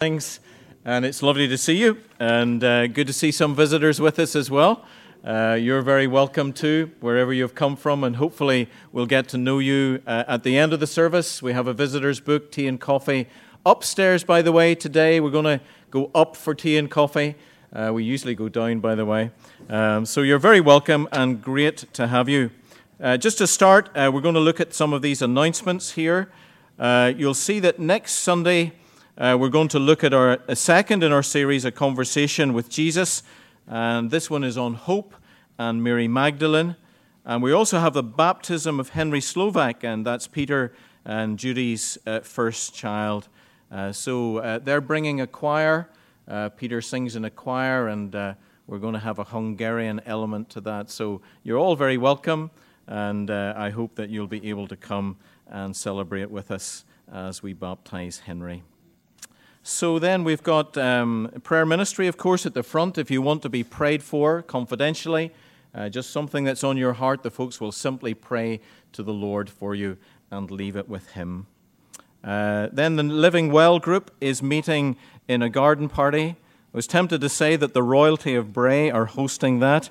Things, and it's lovely to see you, and uh, good to see some visitors with us as well. Uh, you're very welcome to wherever you've come from, and hopefully we'll get to know you uh, at the end of the service. We have a visitor's book, tea and coffee, upstairs, by the way. Today we're going to go up for tea and coffee. Uh, we usually go down, by the way. Um, so you're very welcome and great to have you. Uh, just to start, uh, we're going to look at some of these announcements here. you'll see that next Sunday. Uh, we're going to look at our a second in our series, A Conversation with Jesus. And this one is on hope and Mary Magdalene. And we also have the baptism of Henry Slovak, and that's Peter and Judy's uh, first child. Uh, so uh, they're bringing a choir. Uh, Peter sings in a choir, and uh, we're going to have a Hungarian element to that. So you're all very welcome, and I hope that you'll be able to come and celebrate with us as we baptize Henry. So then we've got um, prayer ministry, of course, at the front. If you want to be prayed for confidentially, uh, just something that's on your heart, the folks will simply pray to the Lord for you and leave it with Him. Uh, then the Living Well group is meeting in a garden party. I was tempted to say that the royalty of Bray are hosting that,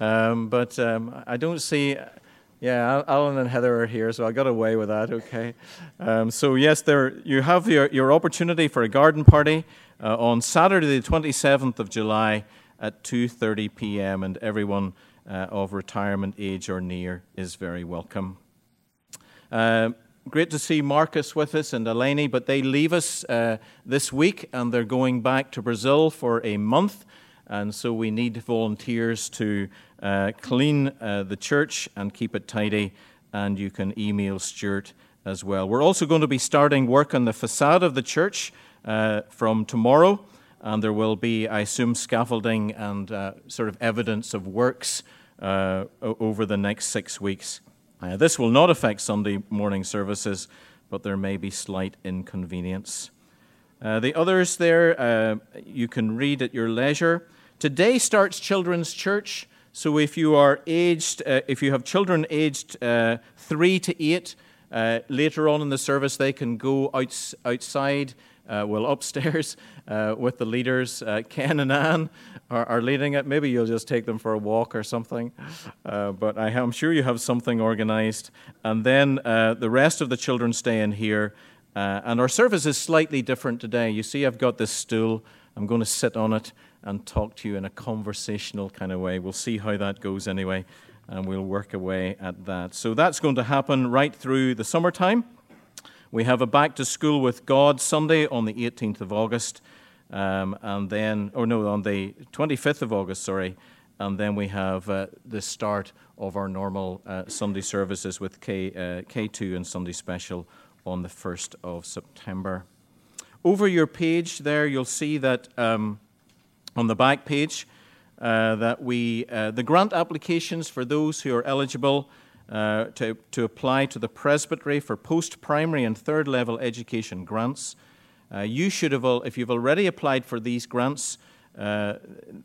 um, but um, I don't see yeah, Alan and Heather are here, so I got away with that. Okay. Um, so yes, there you have your, your opportunity for a garden party uh, on Saturday, the 27th of July at 2:30 p.m. and everyone uh, of retirement age or near is very welcome. Uh, great to see Marcus with us and Eleni, but they leave us uh, this week and they're going back to Brazil for a month, and so we need volunteers to uh, clean uh, the church and keep it tidy, and you can email Stuart as well. We're also going to be starting work on the facade of the church uh, from tomorrow, and there will be, I assume, scaffolding and uh, sort of evidence of works uh, over the next six weeks. Uh, this will not affect Sunday morning services, but there may be slight inconvenience. the others there you can read at your leisure. Today starts Children's Church. So if you are aged, uh, if you have children aged uh, three to eight, uh, later on in the service they can go outs- outside, uh, well upstairs uh, with the leaders. Uh, Ken and Anne are, are, leading it. Maybe you'll just take them for a walk or something. but I am sure you have something organized. And then the rest of the children stay in here. and our service is slightly different today. You see, I've got this stool. I'm going to sit on it and talk to you in a conversational kind of way. We'll see how that goes anyway, and we'll work away at that. So that's going to happen right through the summertime. We have a Back to School with God Sunday on the 18th of August, um, and then, or no, on the 25th of August, sorry, and then we have uh, the start of our normal uh, Sunday services with K, uh, K2 and Sunday Special on the 1st of September. Over your page there, you'll see that. Um, on the back page uh, that we, uh, the grant applications for those who are eligible uh, to, to apply to the presbytery for post primary and third level education grants. Uh, you should have, if you've already applied for these grants uh,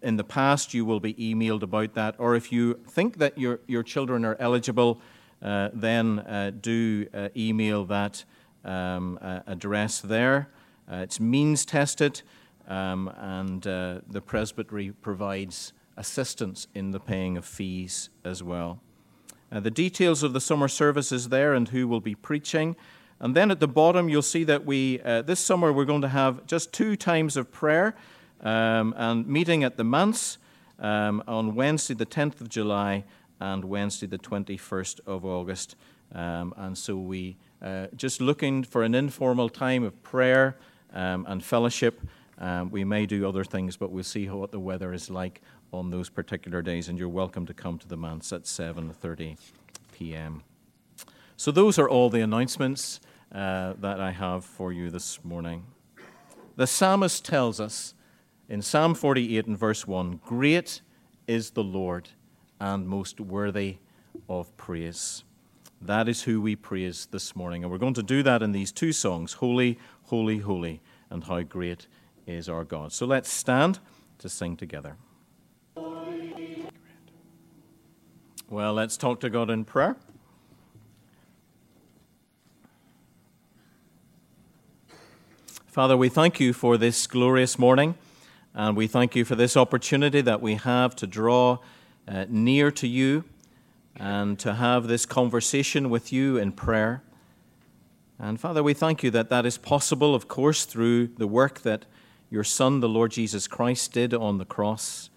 in the past, you will be emailed about that. Or if you think that your, your children are eligible, uh, then do email that um, address there. it's means tested. Um, and uh, the presbytery provides assistance in the paying of fees as well. Uh, the details of the summer service is there and who will be preaching. And then at the bottom, you'll see that we, uh, this summer, we're going to have just two times of prayer um, and meeting at the manse um, on Wednesday, the 10th of July, and Wednesday, the 21st of August. Um, and so we uh, just looking for an informal time of prayer um, and fellowship. Um, we may do other things, but we'll see what the weather is like on those particular days. And you're welcome to come to the manse at 7:30 p.m. So those are all the announcements uh, that I have for you this morning. The psalmist tells us in Psalm 48 and verse 1 Great is the Lord and most worthy of praise. That is who we praise this morning. And we're going to do that in these two songs Holy, Holy, Holy, and How Great is our God. So let's stand to sing together. Well, let's talk to God in prayer. Father, we thank you for this glorious morning, and we thank you for this opportunity that we have to draw uh, near to you and to have this conversation with you in prayer. And Father, we thank you that that is possible, of course, through the work that your Son, the Lord Jesus Christ, did on the cross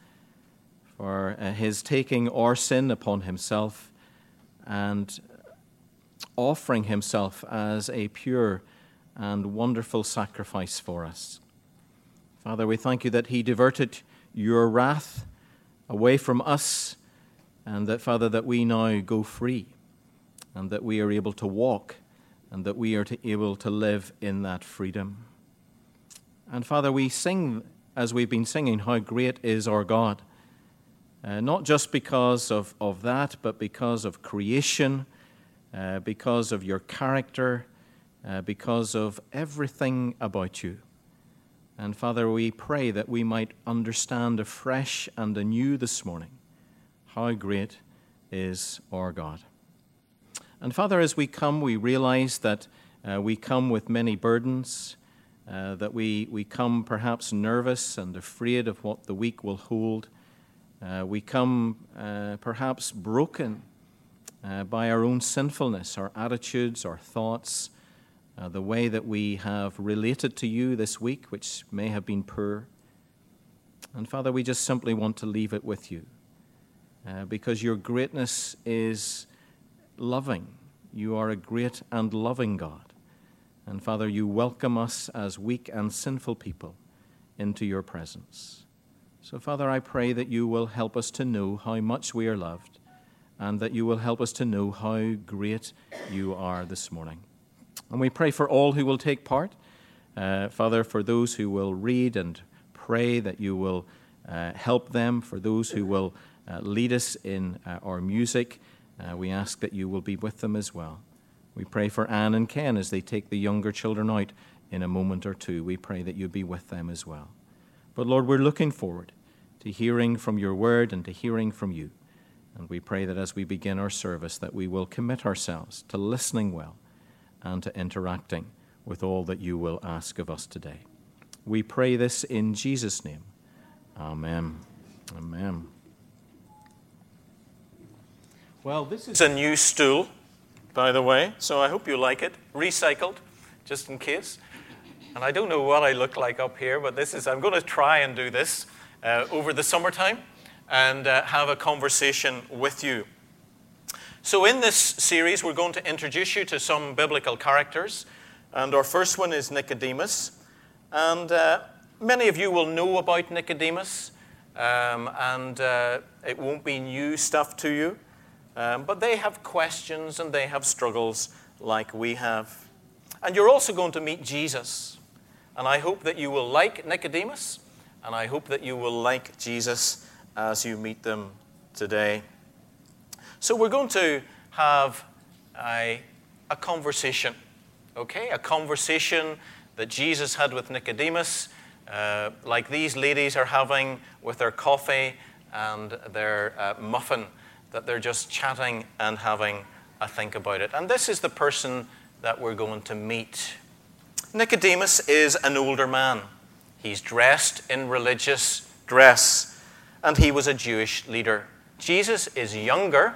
for uh, his taking our sin upon himself and offering himself as a pure and wonderful sacrifice for us. Father, we thank you that He diverted your wrath away from us, and that, Father, that we now go free, and that we are able to walk, and that we are to, able to live in that freedom. And Father, we sing, as we've been singing, how great is our God. Uh, not just because of, of that, but because of creation, uh, because of your character uh, because of everything about you. And Father, we pray that we might understand afresh and anew this morning how great is our God. And Father, as we come, we realize that uh, we come with many burdens, uh, that we, we come perhaps nervous and afraid of what the week will hold. Uh, we come uh, perhaps broken uh, by our own sinfulness, our attitudes, our thoughts uh, the way that we have related to you this week, which may have been poor. And Father, we just simply want to leave it with you uh, because your greatness is loving. You are a great and loving God. And Father, you welcome us as weak and sinful people into your presence. So, Father, I pray that you will help us to know how much we are loved and that you will help us to know how great you are this morning. And we pray for all who will take part. Uh, Father, for those who will read and pray, that you will uh, help them. For those who will uh, lead us in uh, our music, uh, we ask that you will be with them as well. We pray for Anne and Ken as they take the younger children out in a moment or two. We pray that you be with them as well. But Lord, we're looking forward to hearing from your word and to hearing from you. And we pray that as we begin our service, that we will commit ourselves to listening well and to interacting with all that you will ask of us today. We pray this in Jesus' name. Amen. Amen. Well, this is a new stool, by the way, so I hope you like it. Recycled, just in case. And I don't know what I look like up here, but this is, I'm going to try and do this uh, over the summertime and uh, have a conversation with you. So, in this series, we're going to introduce you to some biblical characters. And our first one is Nicodemus. And uh, many of you will know about Nicodemus, um, and uh, it won't be new stuff to you. Um, but they have questions and they have struggles like we have. And you're also going to meet Jesus. And I hope that you will like Nicodemus, and I hope that you will like Jesus as you meet them today. So we're going to have a, a conversation, okay? A conversation that Jesus had with Nicodemus, uh, like these ladies are having with their coffee and their uh, muffin, that they're just chatting and having a think about it. And this is the person that we're going to meet. Nicodemus is an older man. He's dressed in religious dress, and he was a Jewish leader. Jesus is younger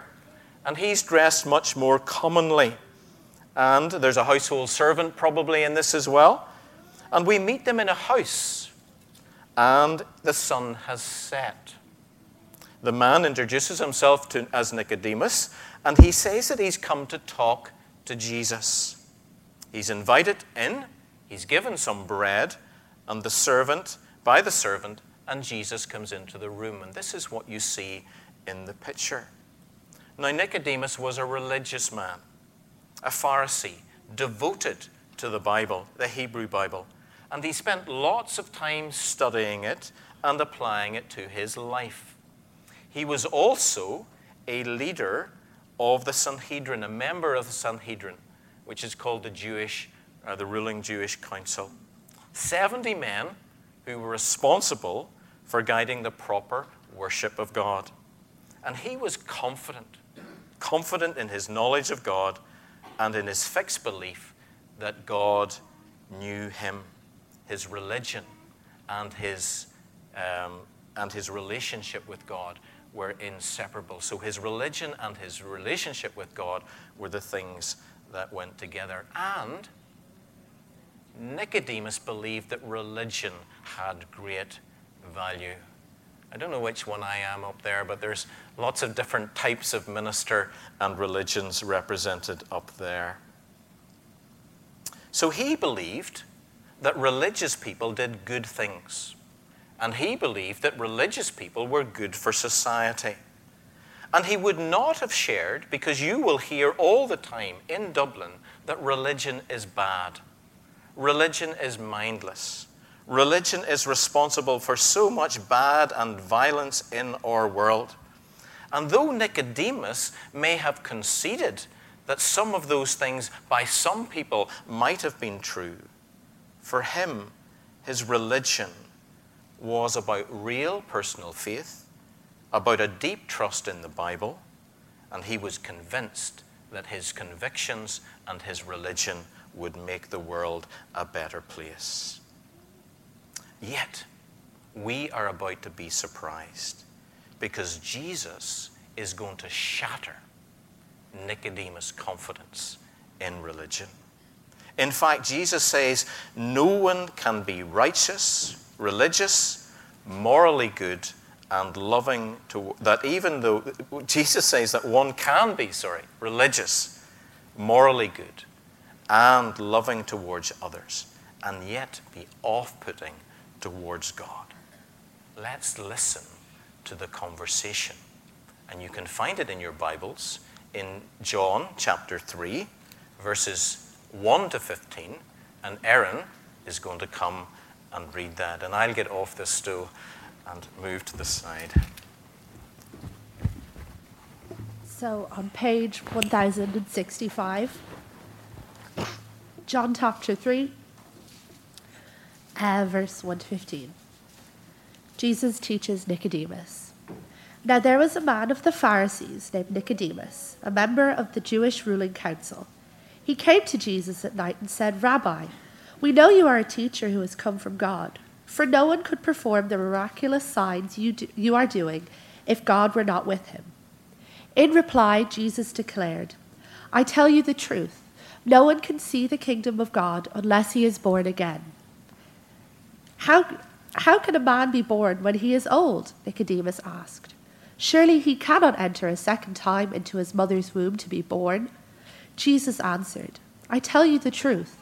and he's dressed much more commonly. And there's a household servant probably in this as well. And we meet them in a house, and the sun has set. The man introduces himself to, as Nicodemus, and he says that he's come to talk to Jesus. He's invited in, he's given some bread, and the servant, by the servant, and Jesus comes into the room. And this is what you see in the picture. Now, Nicodemus was a religious man, a Pharisee, devoted to the Bible, the Hebrew Bible, and he spent lots of time studying it and applying it to his life. He was also a leader of the Sanhedrin, a member of the Sanhedrin, which is called the Jewish, uh, the ruling Jewish council. 70 men who were responsible for guiding the proper worship of God. And he was confident confident in his knowledge of God and in his fixed belief that God knew him. his religion and his, um, and his relationship with God were inseparable. So his religion and his relationship with God were the things that went together. And Nicodemus believed that religion had great value. I don't know which one I am up there, but there's lots of different types of minister and religions represented up there. So he believed that religious people did good things. And he believed that religious people were good for society. And he would not have shared, because you will hear all the time in Dublin that religion is bad. Religion is mindless. Religion is responsible for so much bad and violence in our world. And though Nicodemus may have conceded that some of those things by some people might have been true, for him, his religion was about real personal faith, about a deep trust in the Bible, and he was convinced that his convictions and his religion would make the world a better place. Yet, we are about to be surprised because Jesus is going to shatter Nicodemus' confidence in religion. In fact, Jesus says no one can be righteous, religious, morally good, and loving to that even though Jesus says that one can be, sorry, religious, morally good, and loving towards others, and yet be off putting towards God. Let's listen to the conversation. And you can find it in your Bibles in John chapter 3, verses 1 to 15. And Aaron is going to come and read that. And I'll get off this stool and move to the side. So on page 1065, John chapter 3, uh, verse 1 to 15. Jesus teaches Nicodemus. Now there was a man of the Pharisees named Nicodemus, a member of the Jewish ruling council. He came to Jesus at night and said, Rabbi, we know you are a teacher who has come from God, for no one could perform the miraculous signs you, do, you are doing if God were not with him. In reply, Jesus declared, I tell you the truth. No one can see the kingdom of God unless he is born again. How, how can a man be born when he is old? Nicodemus asked. Surely he cannot enter a second time into his mother's womb to be born. Jesus answered, I tell you the truth.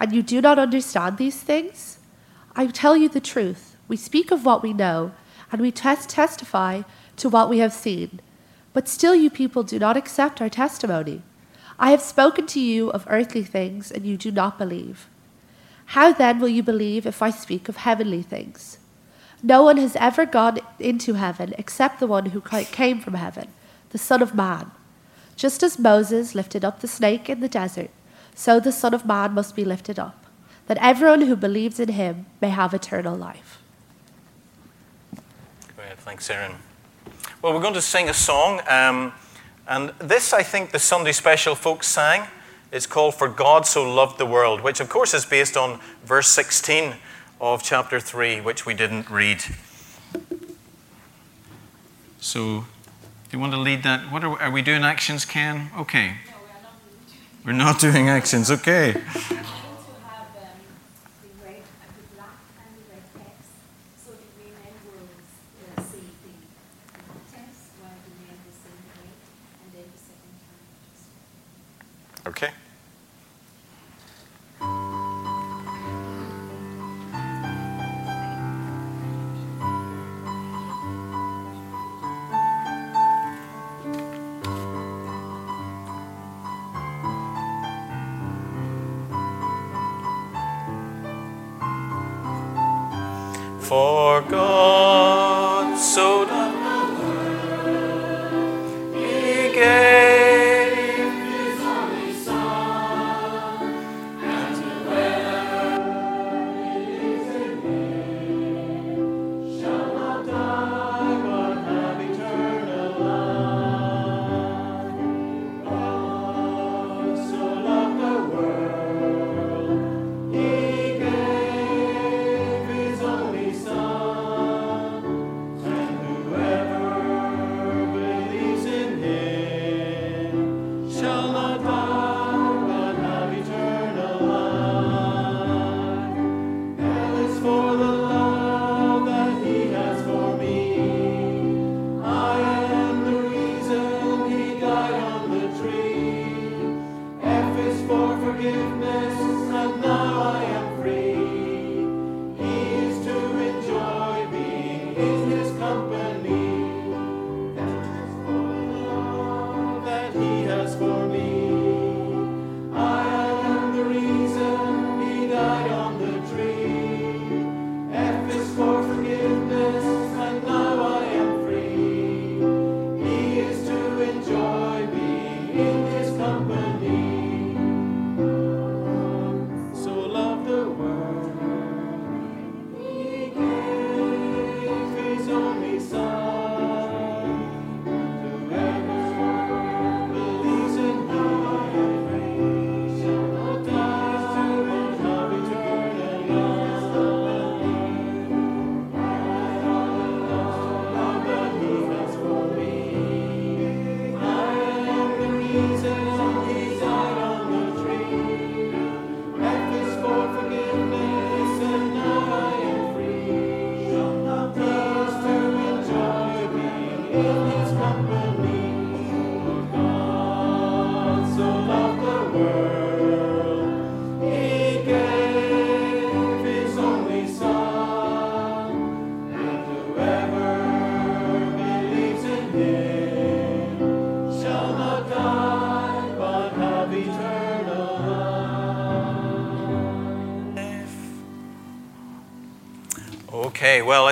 and you do not understand these things? I tell you the truth. We speak of what we know, and we test- testify to what we have seen. But still, you people do not accept our testimony. I have spoken to you of earthly things, and you do not believe. How then will you believe if I speak of heavenly things? No one has ever gone into heaven except the one who came from heaven, the Son of Man. Just as Moses lifted up the snake in the desert, so the Son of Man must be lifted up, that everyone who believes in him may have eternal life. Great, thanks, Aaron. Well, we're going to sing a song, um, and this I think the Sunday special folks sang. It's called For God So Loved the World, which of course is based on verse 16 of chapter 3, which we didn't read. So, do you want to lead that? What are, are we doing actions, Ken? Okay. We're not doing actions, okay. God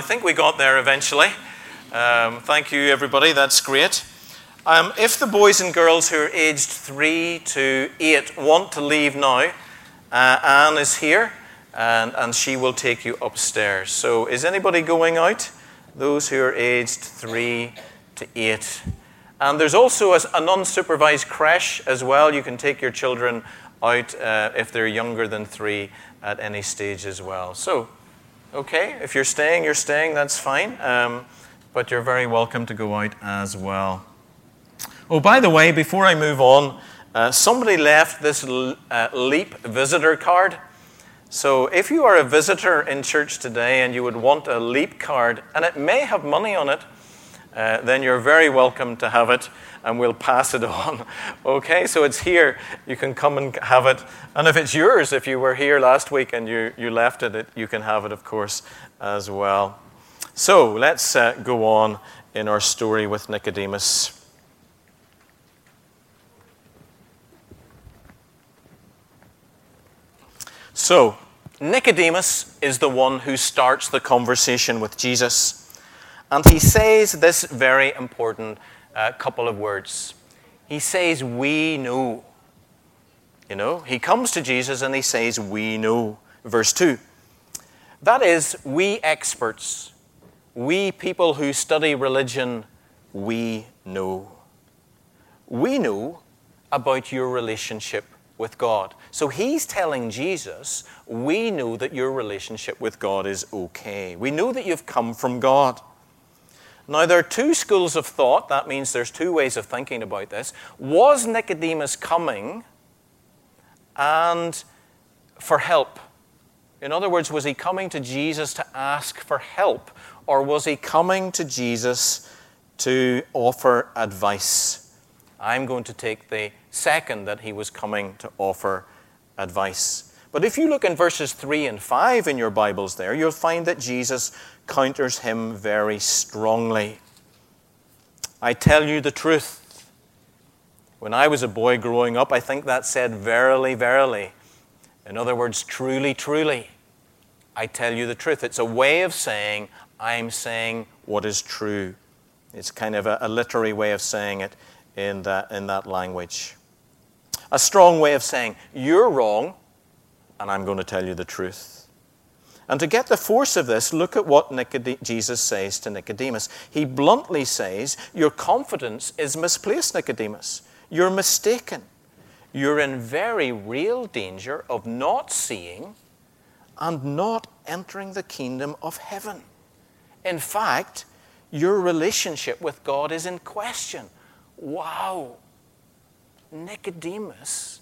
think we got there eventually. Um, thank you, everybody. That's great. Um, if the boys and girls who are aged three to eight want to leave now, uh, Anne is here and, and she will take you upstairs. So, is anybody going out? Those who are aged three to eight. And there's also a, an unsupervised creche as well. You can take your children out uh, if they're younger than three at any stage as well. So, okay, if you're staying, you're staying, that's fine. Um, but you're very welcome to go out as well. Oh, by the way, before I move on, uh, somebody left this uh, LEAP visitor card. So if you are a visitor in church today and you would want a LEAP card, and it may have money on it, uh, then you're very welcome to have it and we'll pass it on. okay, so it's here. You can come and have it. And if it's yours, if you were here last week and you, you left it, it you can have it, of course, as well. So let's uh, go on in our story with Nicodemus. So, Nicodemus is the one who starts the conversation with Jesus. And he says this very important uh, couple of words. He says, We know. You know, he comes to Jesus and he says, We know. Verse 2. That is, we experts, we people who study religion, we know. We know about your relationship with God. So he's telling Jesus, we know that your relationship with God is okay. We know that you've come from God. Now, there are two schools of thought. That means there's two ways of thinking about this. Was Nicodemus coming and for help? In other words, was he coming to Jesus to ask for help? Or was he coming to Jesus to offer advice? I'm going to take the second that he was coming to offer advice. But if you look in verses 3 and 5 in your Bibles there, you'll find that Jesus counters him very strongly. I tell you the truth. When I was a boy growing up, I think that said, Verily, verily. In other words, truly, truly. I tell you the truth. It's a way of saying, I'm saying what is true. It's kind of a, a literary way of saying it in that, in that language. A strong way of saying, You're wrong, and I'm going to tell you the truth. And to get the force of this, look at what Jesus says to Nicodemus. He bluntly says, Your confidence is misplaced, Nicodemus. You're mistaken. You're in very real danger of not seeing and not entering the kingdom of heaven. In fact, your relationship with God is in question. Wow. Nicodemus,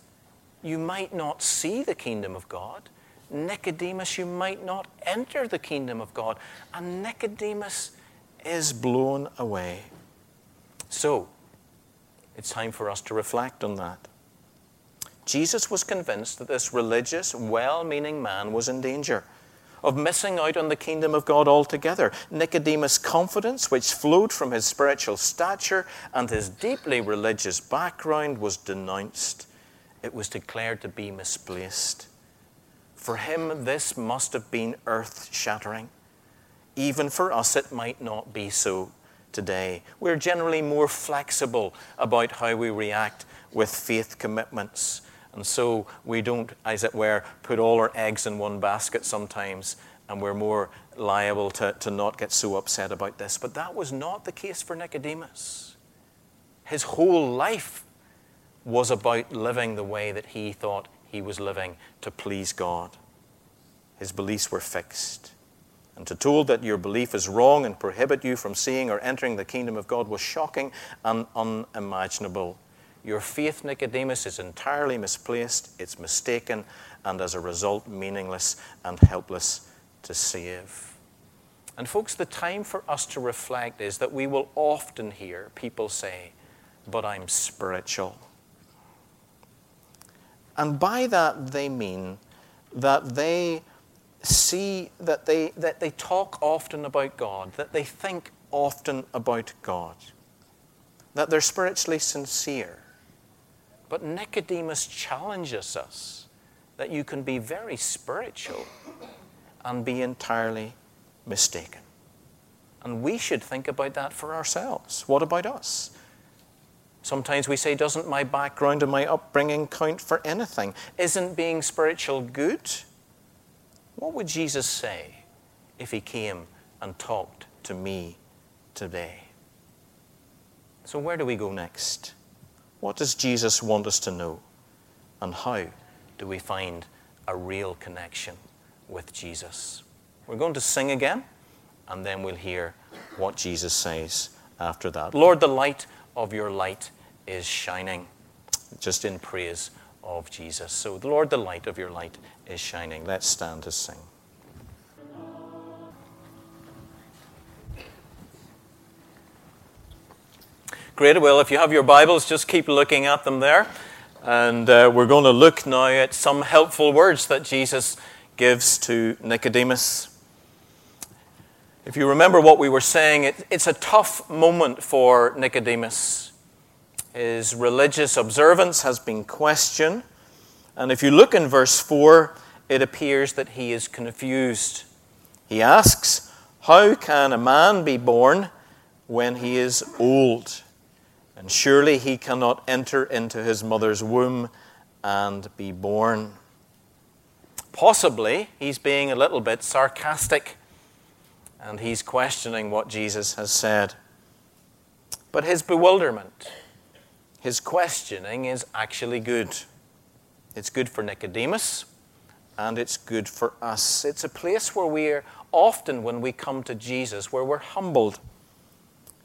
you might not see the kingdom of God. Nicodemus, you might not enter the kingdom of God. And Nicodemus is blown away. So, it's time for us to reflect on that. Jesus was convinced that this religious, well meaning man was in danger of missing out on the kingdom of God altogether. Nicodemus' confidence, which flowed from his spiritual stature and his deeply religious background, was denounced. It was declared to be misplaced. For him, this must have been earth shattering. Even for us, it might not be so today. We're generally more flexible about how we react with faith commitments. And so we don't, as it were, put all our eggs in one basket sometimes, and we're more liable to, to not get so upset about this. But that was not the case for Nicodemus. His whole life was about living the way that he thought he was living to please God. His beliefs were fixed. And to told that your belief is wrong and prohibit you from seeing or entering the kingdom of God was shocking and unimaginable. Your faith, Nicodemus, is entirely misplaced, it's mistaken, and as a result, meaningless and helpless to save. And, folks, the time for us to reflect is that we will often hear people say, But I'm spiritual. And by that, they mean that they see, that they, that they talk often about God, that they think often about God, that they're spiritually sincere. But Nicodemus challenges us that you can be very spiritual and be entirely mistaken. And we should think about that for ourselves. What about us? Sometimes we say, Doesn't my background and my upbringing count for anything? Isn't being spiritual good? What would Jesus say if he came and talked to me today? So, where do we go next? What does Jesus want us to know? And how do we find a real connection with Jesus? We're going to sing again, and then we'll hear what Jesus says after that. Lord, the light of your light is shining, just in praise of Jesus. So, the Lord, the light of your light is shining. Let's stand to sing. Great. Well, if you have your Bibles, just keep looking at them there. And uh, we're going to look now at some helpful words that Jesus gives to Nicodemus. If you remember what we were saying, it, it's a tough moment for Nicodemus. His religious observance has been questioned. And if you look in verse 4, it appears that he is confused. He asks, How can a man be born when he is old? And surely he cannot enter into his mother's womb and be born. Possibly he's being a little bit sarcastic and he's questioning what Jesus has said. But his bewilderment, his questioning is actually good. It's good for Nicodemus and it's good for us. It's a place where we're often, when we come to Jesus, where we're humbled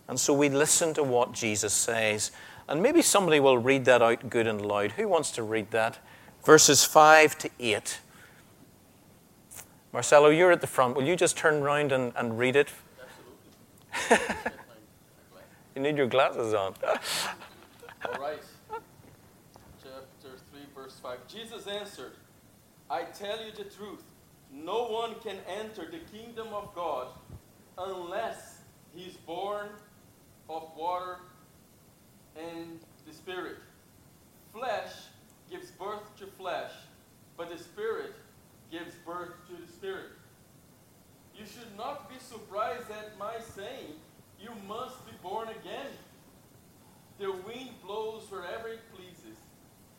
and so we listen to what Jesus says. And maybe somebody will read that out good and loud. Who wants to read that? Verses 5 to 8. Marcelo, you're at the front. Will you just turn around and, and read it? Absolutely. you need your glasses on. All right. Chapter 3, verse 5. Jesus answered, I tell you the truth. No one can enter the kingdom of God unless he is born of water and the Spirit. Flesh gives birth to flesh, but the Spirit gives birth to the Spirit. You should not be surprised at my saying, You must be born again. The wind blows wherever it pleases.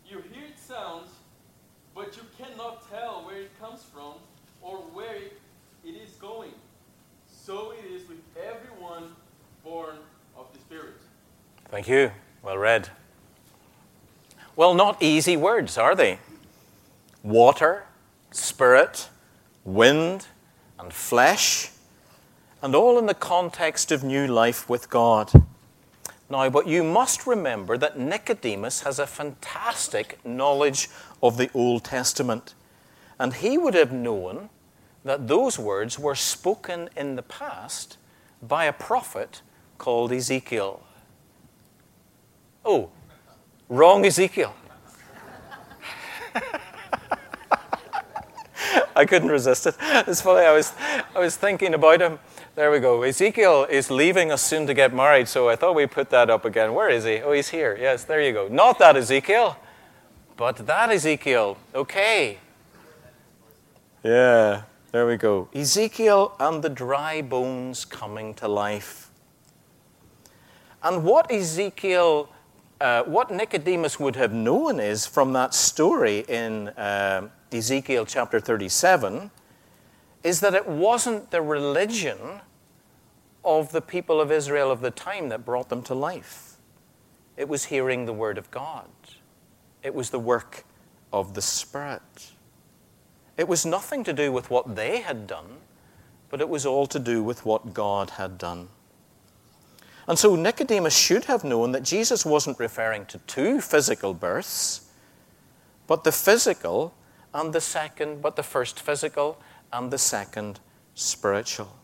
You hear its sounds, but you cannot tell where it comes from or where it, it is going. So it is with everyone born of the Spirit. Thank you. Well read. Well, not easy words, are they? Water, spirit, wind, and flesh, and all in the context of new life with God. Now, but you must remember that Nicodemus has a fantastic knowledge of the Old Testament, and he would have known that those words were spoken in the past by a prophet called Ezekiel. Oh, wrong Ezekiel. I couldn't resist it. It's funny. I was, I was thinking about him. There we go. Ezekiel is leaving us soon to get married, so I thought we'd put that up again. Where is he? Oh, he's here. Yes, there you go. Not that Ezekiel, but that Ezekiel. Okay. Yeah, there we go. Ezekiel and the dry bones coming to life. And what Ezekiel, uh, what Nicodemus would have known is from that story in. Uh, Ezekiel chapter 37 is that it wasn't the religion of the people of Israel of the time that brought them to life. It was hearing the word of God. It was the work of the Spirit. It was nothing to do with what they had done, but it was all to do with what God had done. And so Nicodemus should have known that Jesus wasn't referring to two physical births, but the physical and the second, but the first physical and the second spiritual.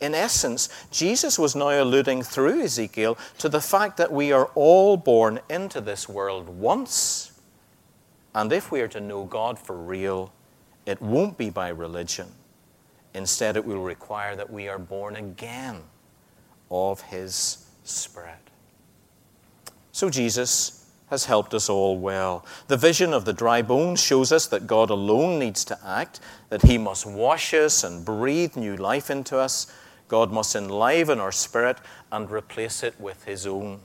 In essence, Jesus was now alluding through Ezekiel to the fact that we are all born into this world once. And if we are to know God for real, it won't be by religion. Instead, it will require that we are born again of His Spirit. So, Jesus has helped us all well. The vision of the dry bones shows us that God alone needs to act, that He must wash us and breathe new life into us. God must enliven our spirit and replace it with His own.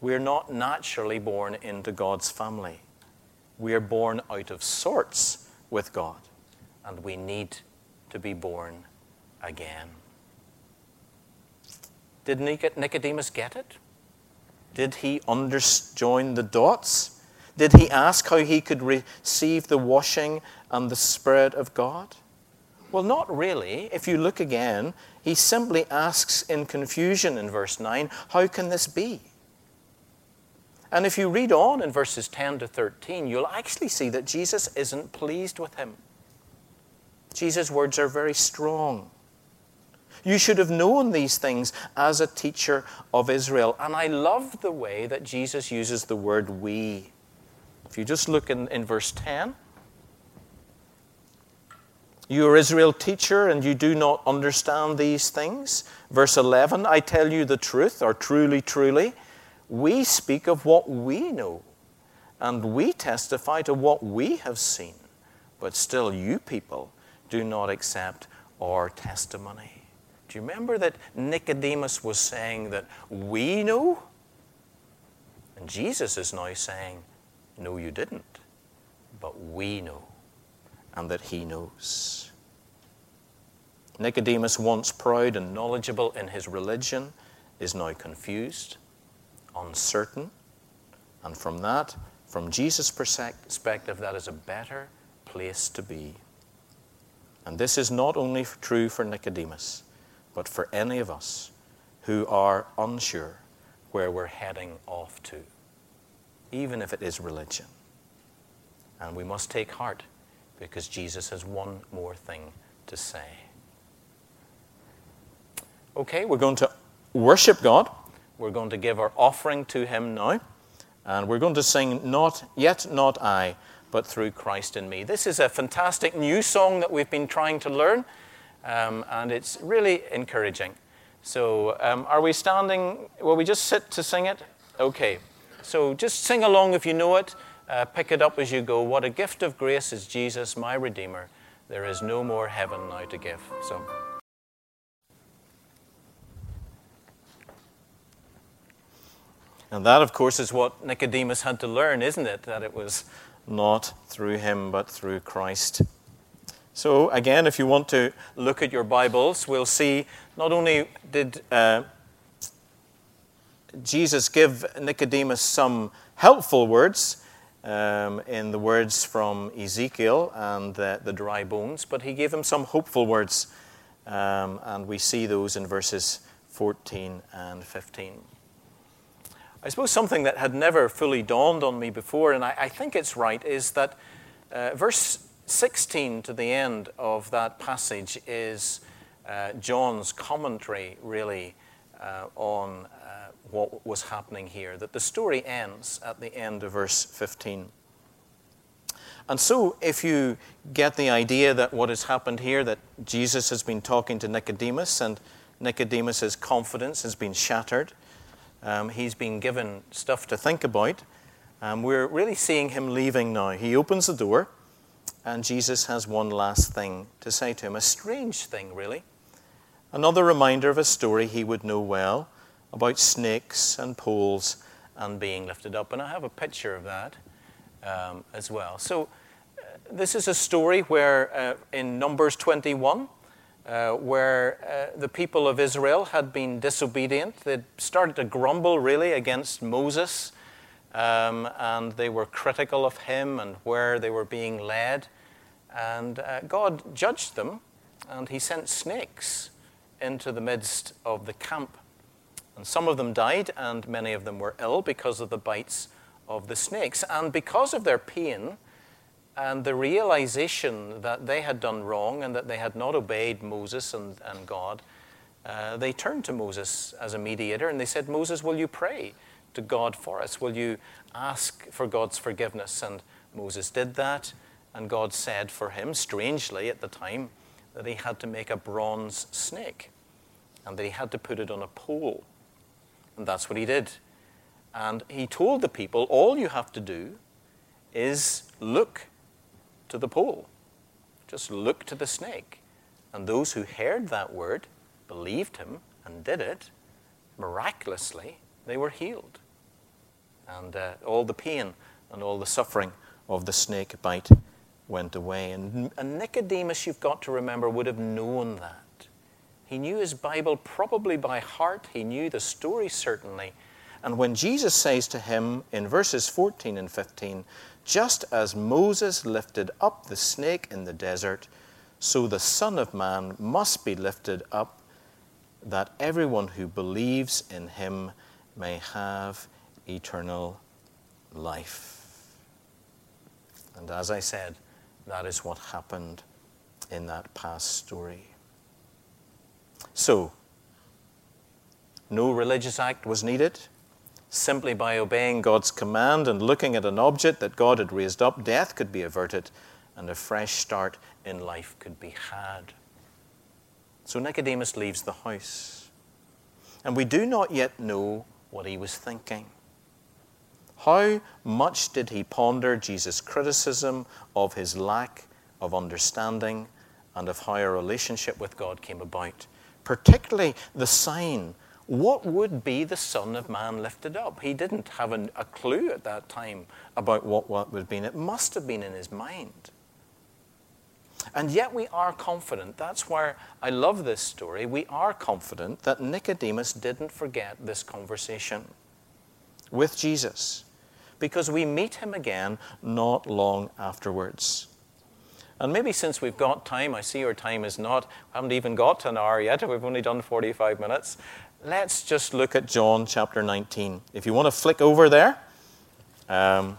We are not naturally born into God's family. We are born out of sorts with God, and we need to be born again. Did Nicodemus get it? Did he join the dots? Did he ask how he could receive the washing and the Spirit of God? Well, not really. If you look again, he simply asks in confusion in verse 9, How can this be? And if you read on in verses 10 to 13, you'll actually see that Jesus isn't pleased with him. Jesus' words are very strong. You should have known these things as a teacher of Israel. And I love the way that Jesus uses the word we. If you just look in, in verse 10, you are Israel teacher and you do not understand these things. Verse 11, I tell you the truth, or truly, truly, we speak of what we know, and we testify to what we have seen, but still you people do not accept our testimony. Do you remember that Nicodemus was saying that we know? And Jesus is now saying, No, you didn't, but we know, and that he knows. Nicodemus, once proud and knowledgeable in his religion, is now confused, uncertain, and from that, from Jesus' perspective, that is a better place to be. And this is not only true for Nicodemus but for any of us who are unsure where we're heading off to, even if it is religion. And we must take heart because Jesus has one more thing to say. Okay, we're going to worship God. We're going to give our offering to Him now. And we're going to sing, Not Yet Not I, but Through Christ in Me. This is a fantastic new song that we've been trying to learn um, and it's really encouraging. So, um, are we standing? Will we just sit to sing it? Okay. So, just sing along if you know it. Uh, pick it up as you go. What a gift of grace is Jesus, my Redeemer. There is no more heaven now to give. So. And that, of course, is what Nicodemus had to learn, isn't it? That it was not through him, but through Christ. So, again, if you want to look at your Bibles, we'll see not only did uh, Jesus give Nicodemus some helpful words um, in the words from Ezekiel and the, the, dry bones, but he gave him some hopeful words, um, and we see those in verses 14 and 15. I suppose something that had never fully dawned on me before, and I, I think it's right, is that uh, verse 16 to the end of that passage is uh, John's commentary, really, uh, on uh, what was happening here. That the story ends at the end of verse 15. And so, if you get the idea that what has happened here, that Jesus has been talking to Nicodemus, and Nicodemus's confidence has been shattered, um, he's been given stuff to think about. Um, we're really seeing him leaving now. He opens the door, and Jesus has one last thing to say to him a strange thing, really. Another reminder of a story he would know well about snakes and poles and being lifted up. And I have a picture of that um, as well. So, uh, this is a story where uh, in Numbers 21, uh, where uh, the people of Israel had been disobedient. They'd started to grumble really against Moses, um, and they were critical of him and where they were being led. And uh, God judged them, and he sent snakes into the midst of the camp. And some of them died, and many of them were ill because of the bites of the snakes. And because of their pain and the realization that they had done wrong and that they had not obeyed Moses and, and God, uh, they turned to Moses as a mediator and they said, Moses, will you pray to God for us? Will you ask for God's forgiveness? And Moses did that, and God said for him, strangely at the time, that he had to make a bronze snake and that he had to put it on a pole. And that's what he did. And he told the people, all you have to do is look to the pole. Just look to the snake. And those who heard that word, believed him, and did it, miraculously, they were healed. And uh, all the pain and all the suffering of the snake bite went away. And, and Nicodemus, you've got to remember, would have known that. He knew his Bible probably by heart. He knew the story certainly. And when Jesus says to him in verses 14 and 15, just as Moses lifted up the snake in the desert, so the Son of Man must be lifted up, that everyone who believes in him may have eternal life. And as I said, that is what happened in that past story. So, no religious act was needed. Simply by obeying God's command and looking at an object that God had raised up, death could be averted and a fresh start in life could be had. So Nicodemus leaves the house. And we do not yet know what he was thinking. How much did he ponder Jesus' criticism of his lack of understanding and of how a relationship with God came about? particularly the sign. What would be the Son of Man lifted up? He didn't have an, a clue at that time about what, what would have been. It must have been in his mind. And yet we are confident. That's why I love this story. We are confident that Nicodemus didn't forget this conversation with Jesus because we meet him again not long afterwards. And maybe since we've got time, I see your time is not, we haven't even got an hour yet, we've only done 45 minutes. Let's just look at John chapter 19. If you want to flick over there, um,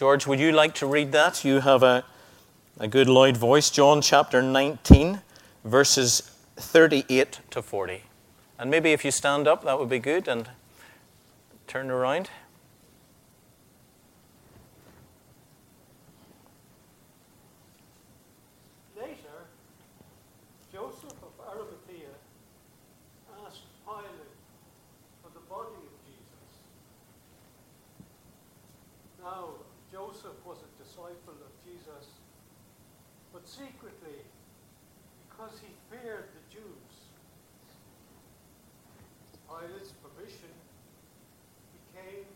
George, would you like to read that? You have a, a good loud voice. John chapter 19, verses 38 to 40. And maybe if you stand up, that would be good, and turn around. Later, Joseph of Arimathea asked Pilate for the body of Jesus. Now, Joseph was a disciple of Jesus but secretly because he feared the Jews. Pilate's permission, he came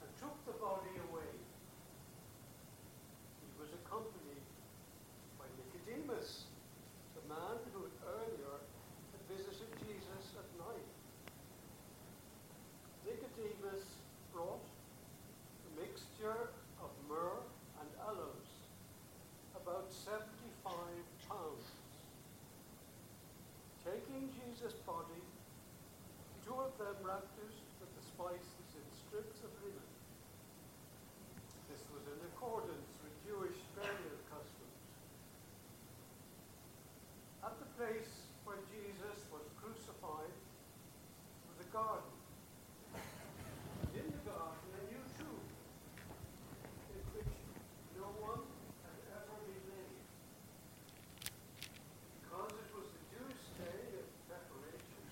and took the body away. He was accompanied by Nicodemus, the man who had earlier had visited Jesus at night. Nicodemus brought a mixture of myrrh and aloes, about 75 pounds. Jesus' body, two of them wrapped it with the spices in strips of linen. This was in accordance with Jewish burial customs. At the place where Jesus was crucified was a garden. And in the garden, a new tomb, in which no one had ever been laid. Because it was the Jewish day of preparation,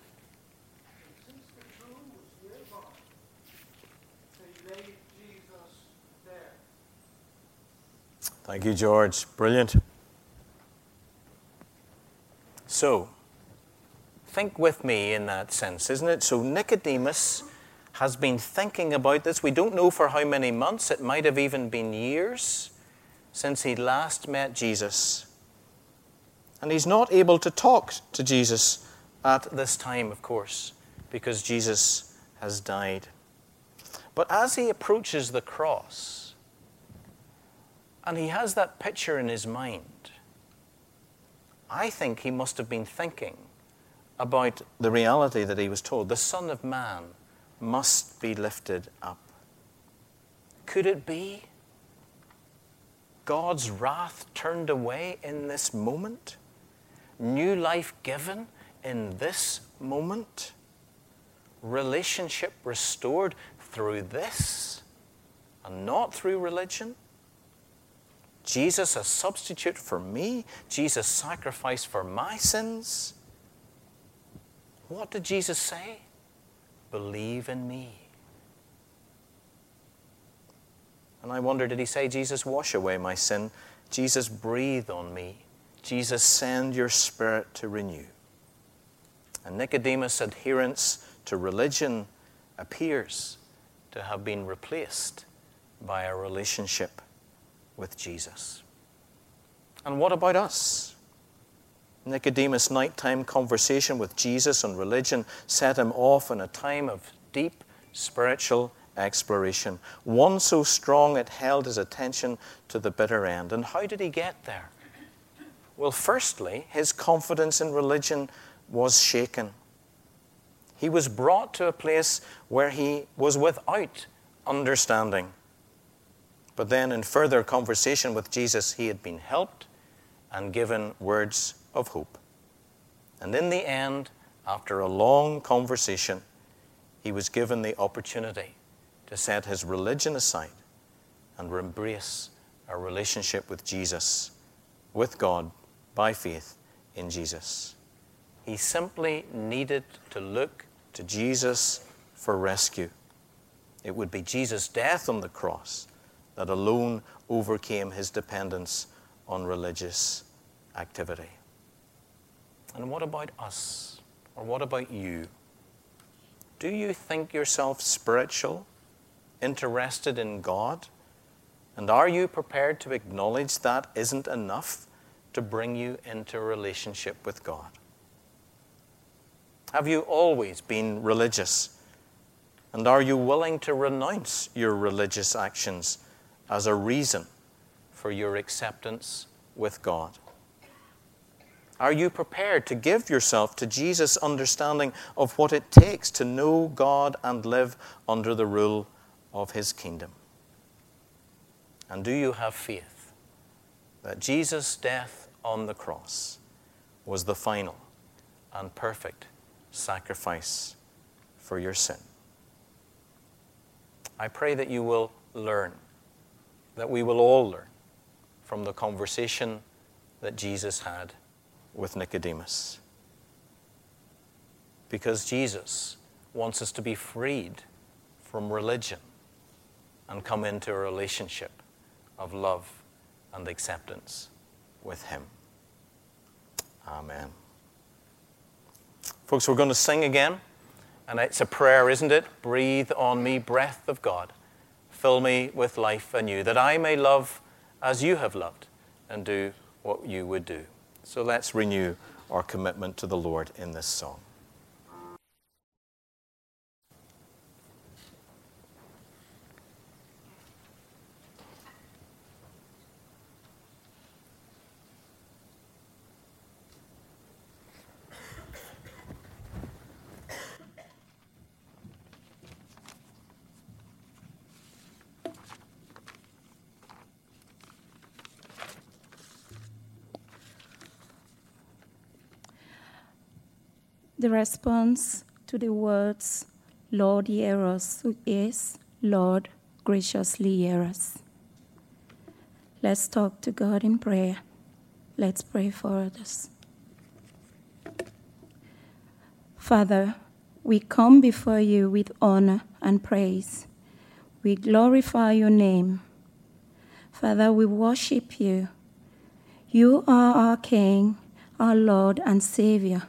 and since the tomb was nearby, they laid Jesus there. Thank you, George. Brilliant. So, think with me in that sense, isn't it? So, Nicodemus has been thinking about this. We don't know for how many months, it might have even been years since he last met Jesus. And he's not able to talk to Jesus at this time, of course, because Jesus has died. But as he approaches the cross, and he has that picture in his mind, I think he must have been thinking about the reality that he was told the Son of Man must be lifted up. Could it be God's wrath turned away in this moment? New life given in this moment? Relationship restored through this and not through religion? Jesus a substitute for me? Jesus sacrificed for my sins? What did Jesus say? Believe in me. And I wonder, did he say, Jesus, wash away my sin? Jesus, breathe on me. Jesus, send your spirit to renew. And Nicodemus' adherence to religion appears to have been replaced by a relationship with Jesus. And what about us? Nicodemus' nighttime conversation with Jesus on religion set him off in a time of deep spiritual exploration, one so strong it held his attention to the bitter end. And how did he get there? Well, firstly, his confidence in religion was shaken. He was brought to a place where he was without understanding. But then, in further conversation with Jesus, he had been helped and given words of hope. And in the end, after a long conversation, he was given the opportunity to set his religion aside and embrace a relationship with Jesus, with God, by faith in Jesus. He simply needed to look to Jesus for rescue. It would be Jesus' death on the cross that alone overcame his dependence on religious activity. And what about us? Or what about you? Do you think yourself spiritual, interested in God? And are you prepared to acknowledge that isn't enough to bring you into relationship with God? Have you always been religious? And are you willing to renounce your religious actions as a reason for your acceptance with God? Are you prepared to give yourself to Jesus' understanding of what it takes to know God and live under the rule of His kingdom? And do you have faith that Jesus' death on the cross was the final and perfect sacrifice for your sin? I pray that you will learn, that we will all learn from the conversation that Jesus had with Nicodemus. Because Jesus wants us to be freed from religion and come into a relationship of love and acceptance with Him. Amen. Folks, we're going to sing again. And it's a prayer, isn't it? Breathe on me, breath of God. Fill me with life anew, that I may love as you have loved and do what you would do. So let's renew our commitment to the Lord in this song. The response to the words, Lord, hear us, is, Lord, graciously hear us. Let's talk to God in prayer. Let's pray for others. Father, we come before you with honor and praise. We glorify your name. Father, we worship you. You are our King, our Lord and Savior.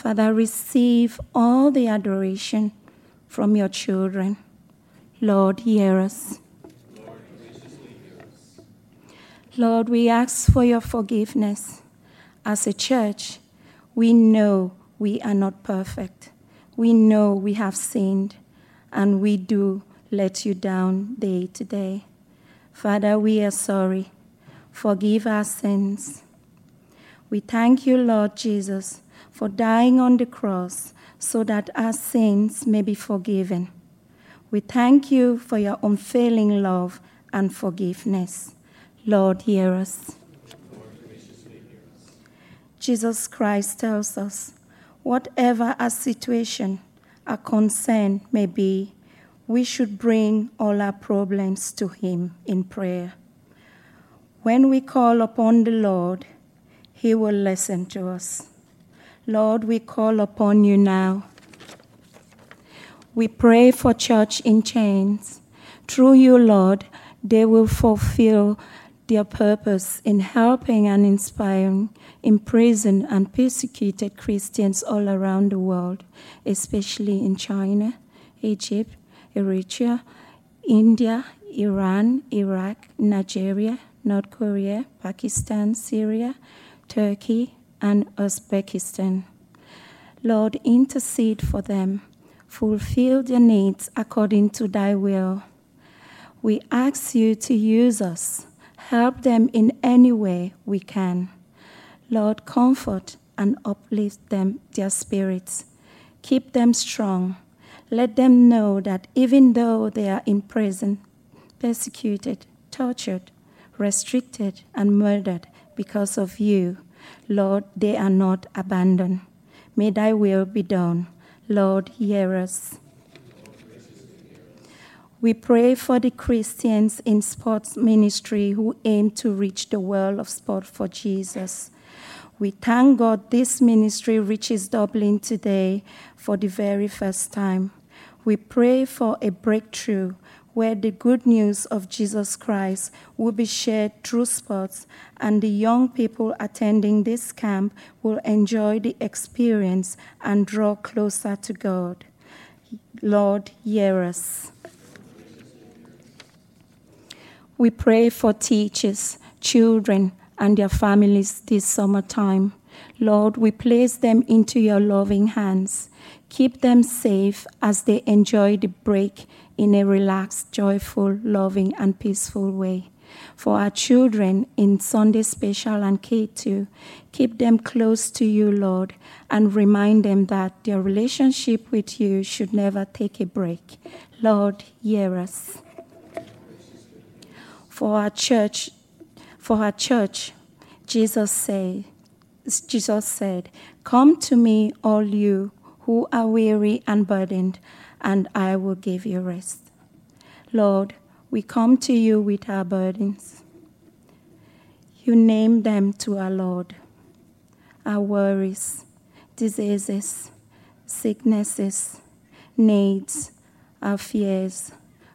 Father, receive all the adoration from your children. Lord, hear us. Lord, graciously hear us. Lord, we ask for your forgiveness. As a church, we know we are not perfect. We know we have sinned, and we do let you down day to day. Father, we are sorry. Forgive our sins. We thank you, Lord Jesus for dying on the cross so that our sins may be forgiven. We thank you for your unfailing love and forgiveness. Lord, hear us. Jesus Christ tells us whatever our situation, our concern may be, we should bring all our problems to Him in prayer. When we call upon the Lord, He will listen to us. Lord, we call upon you now. We pray for church in chains. Through you, Lord, they will fulfill their purpose in helping and inspiring imprisoned and persecuted Christians all around the world, especially in China, Egypt, Eritrea, India, Iran, Iraq, Nigeria, North Korea, Pakistan, Syria, Turkey, and Uzbekistan. Lord, intercede for them. Fulfill their needs according to thy will. We ask you to use us. Help them in any way we can. Lord, comfort and uplift them, their spirits. Keep them strong. Let them know that even though they are in prison, persecuted, tortured, restricted, and murdered because of you, Lord, they are not abandoned. May thy will be done. Lord, hear us. We pray for the Christians in sports ministry who aim to reach the world of sport for Jesus. We thank God this ministry reaches Dublin today for the very first time. We pray for a breakthrough where the good news of Jesus Christ will be shared through sports, and the young people attending this camp will enjoy the experience and draw closer to God. Lord, hear us. We pray for teachers, children, and their families this summertime. Lord, we place them into your loving hands. Keep them safe as they enjoy the break in a relaxed, joyful, loving, and peaceful way. For our children in Sunday Special and K2, keep them close to you, Lord, and remind them that their relationship with you should never take a break. Lord, hear us. For our church, for our church, Jesus said, Jesus said, Come to me, all you who are weary and burdened, and I will give you rest. Lord, we come to you with our burdens. You name them to our Lord our worries, diseases, sicknesses, needs, our fears,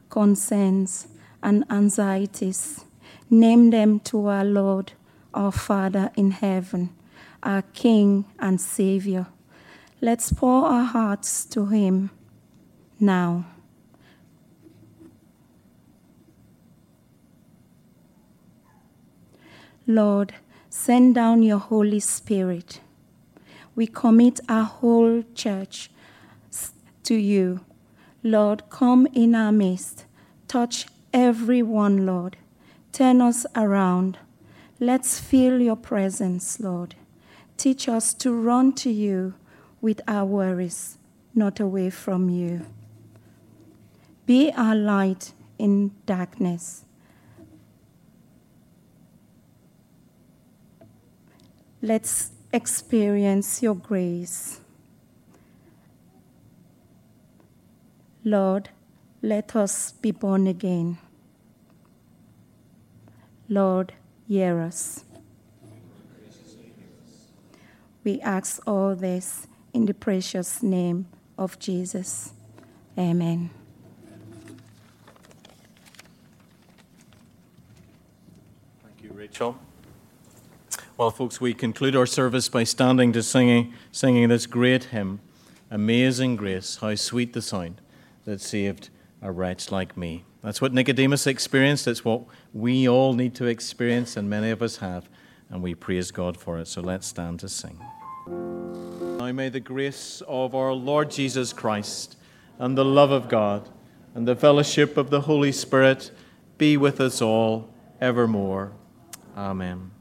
concerns, and anxieties. Name them to our Lord our Father in heaven, our King and Savior. Let's pour our hearts to Him now. Lord, send down your Holy Spirit. We commit our whole church to you. Lord, come in our midst. Touch everyone, Lord. Turn us around. Let's feel your presence, Lord. Teach us to run to you with our worries, not away from you. Be our light in darkness. Let's experience your grace. Lord, let us be born again. Lord, hear us. We ask all this in the precious name of Jesus. Amen. Rachel. Well, folks, we conclude our service by standing to singing, singing this great hymn, Amazing Grace, how sweet the sound that saved a wretch like me. That's what Nicodemus experienced. It's what we all need to experience, and many of us have, and we praise God for it. So let's stand to sing. Now may the grace of our Lord Jesus Christ and the love of God and the fellowship of the Holy Spirit be with us all evermore. Amen.